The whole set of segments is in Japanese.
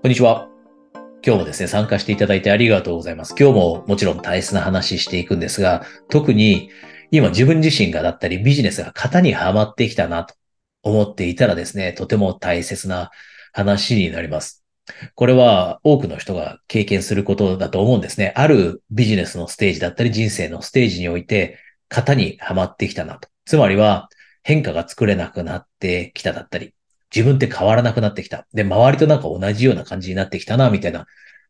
こんにちは。今日もですね、参加していただいてありがとうございます。今日ももちろん大切な話していくんですが、特に今自分自身がだったりビジネスが型にはまってきたなと思っていたらですね、とても大切な話になります。これは多くの人が経験することだと思うんですね。あるビジネスのステージだったり人生のステージにおいて型にはまってきたなと。つまりは変化が作れなくなってきただったり、自分って変わらなくなってきた。で、周りとなんか同じような感じになってきたな、みたいな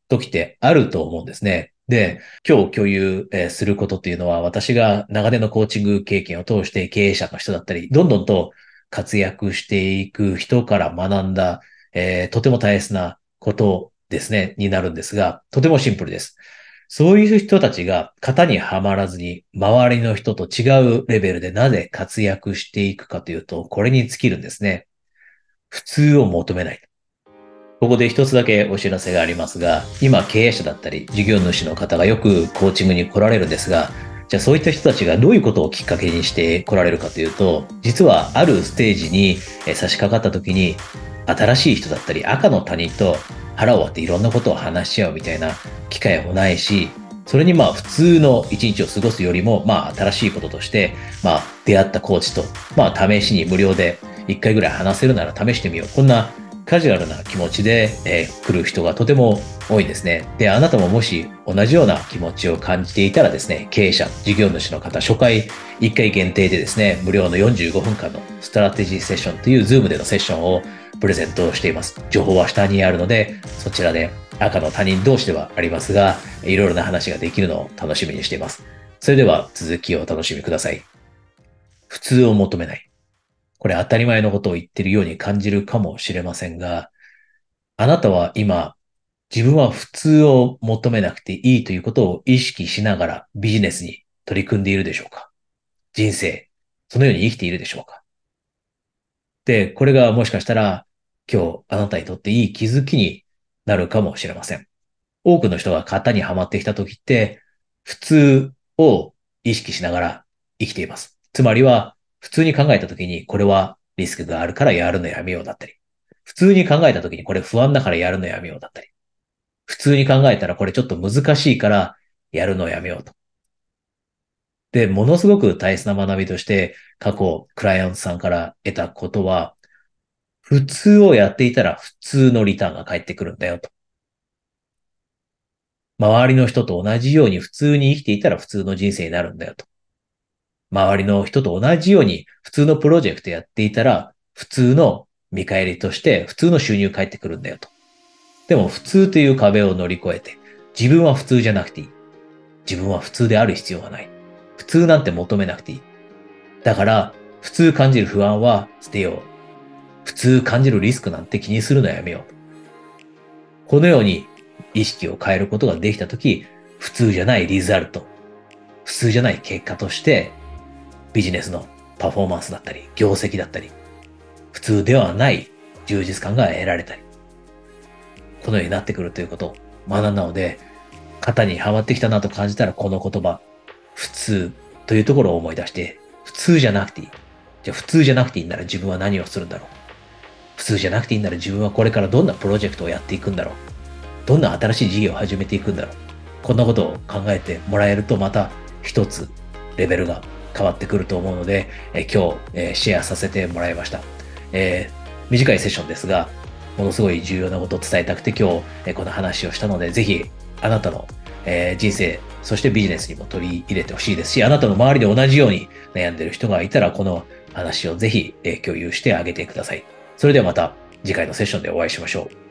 時ってあると思うんですね。で、今日共有、することっていうのは、私が長年のコーチング経験を通して経営者の人だったり、どんどんと活躍していく人から学んだ、えー、とても大切なことですね、になるんですが、とてもシンプルです。そういう人たちが型にはまらずに、周りの人と違うレベルでなぜ活躍していくかというと、これに尽きるんですね。普通を求めない。ここで一つだけお知らせがありますが、今経営者だったり事業主の方がよくコーチングに来られるんですが、じゃあそういった人たちがどういうことをきっかけにして来られるかというと、実はあるステージに差し掛かった時に、新しい人だったり赤の他人と腹を割っていろんなことを話し合うみたいな機会もないし、それにまあ普通の一日を過ごすよりも、まあ新しいこととして、まあ出会ったコーチと、まあ試しに無料で一回ぐらい話せるなら試してみよう。こんなカジュアルな気持ちで、えー、来る人がとても多いんですね。で、あなたももし同じような気持ちを感じていたらですね、経営者、事業主の方、初回1回限定でですね、無料の45分間のストラテジーセッションという Zoom でのセッションをプレゼントしています。情報は下にあるので、そちらで赤の他人同士ではありますが、いろいろな話ができるのを楽しみにしています。それでは続きをお楽しみください。普通を求めない。これ当たり前のことを言ってるように感じるかもしれませんが、あなたは今、自分は普通を求めなくていいということを意識しながらビジネスに取り組んでいるでしょうか？人生、そのように生きているでしょうか？で、これがもしかしたら今日あなたにとっていい気づきになるかもしれません。多くの人が型にはまってきた時って、普通を意識しながら生きています。つまりは、普通に考えたときに、これはリスクがあるからやるのやめようだったり、普通に考えたときにこれ不安だからやるのやめようだったり、普通に考えたらこれちょっと難しいからやるのやめようと。で、ものすごく大切な学びとして過去クライアントさんから得たことは、普通をやっていたら普通のリターンが返ってくるんだよと。周りの人と同じように普通に生きていたら普通の人生になるんだよと。周りの人と同じように普通のプロジェクトやっていたら、普通の見返りとして普通の収入返ってくるんだよと。でも普通という壁を乗り越えて、自分は普通じゃなくていい。自分は普通である必要がない。普通なんて求めなくていい。だから、普通感じる不安は捨てよう。普通感じるリスクなんて気にするのはやめよう。このように意識を変えることができたとき、普通じゃないリザルト、普通じゃない結果としてビジネスのパフォーマンスだったり、業績だったり、普通ではない充実感が得られたり、このようになってくるということを学んだので、型にはまってきたなと感じたらこの言葉、普通というところを思い出して、普通じゃなくていい。じゃあ普通じゃなくていいなら自分は何をするんだろう。普通じゃなくていいなら自分はこれからどんなプロジェクトをやっていくんだろう。どんな新しい事業を始めていくんだろう。こんなことを考えてもらえるとまた一つレベルが変わってくると思うので、え今日、えシェアさせてもらいました。え、短いセッションですが、ものすごい重要なことを伝えたくて今日、えこの話をしたので、ぜひあなたの、え人生、そしてビジネスにも取り入れてほしいですし、あなたの周りで同じように悩んでる人がいたら、この話をぜひ、え共有してあげてください。それではまた次回のセッションでお会いしましょう。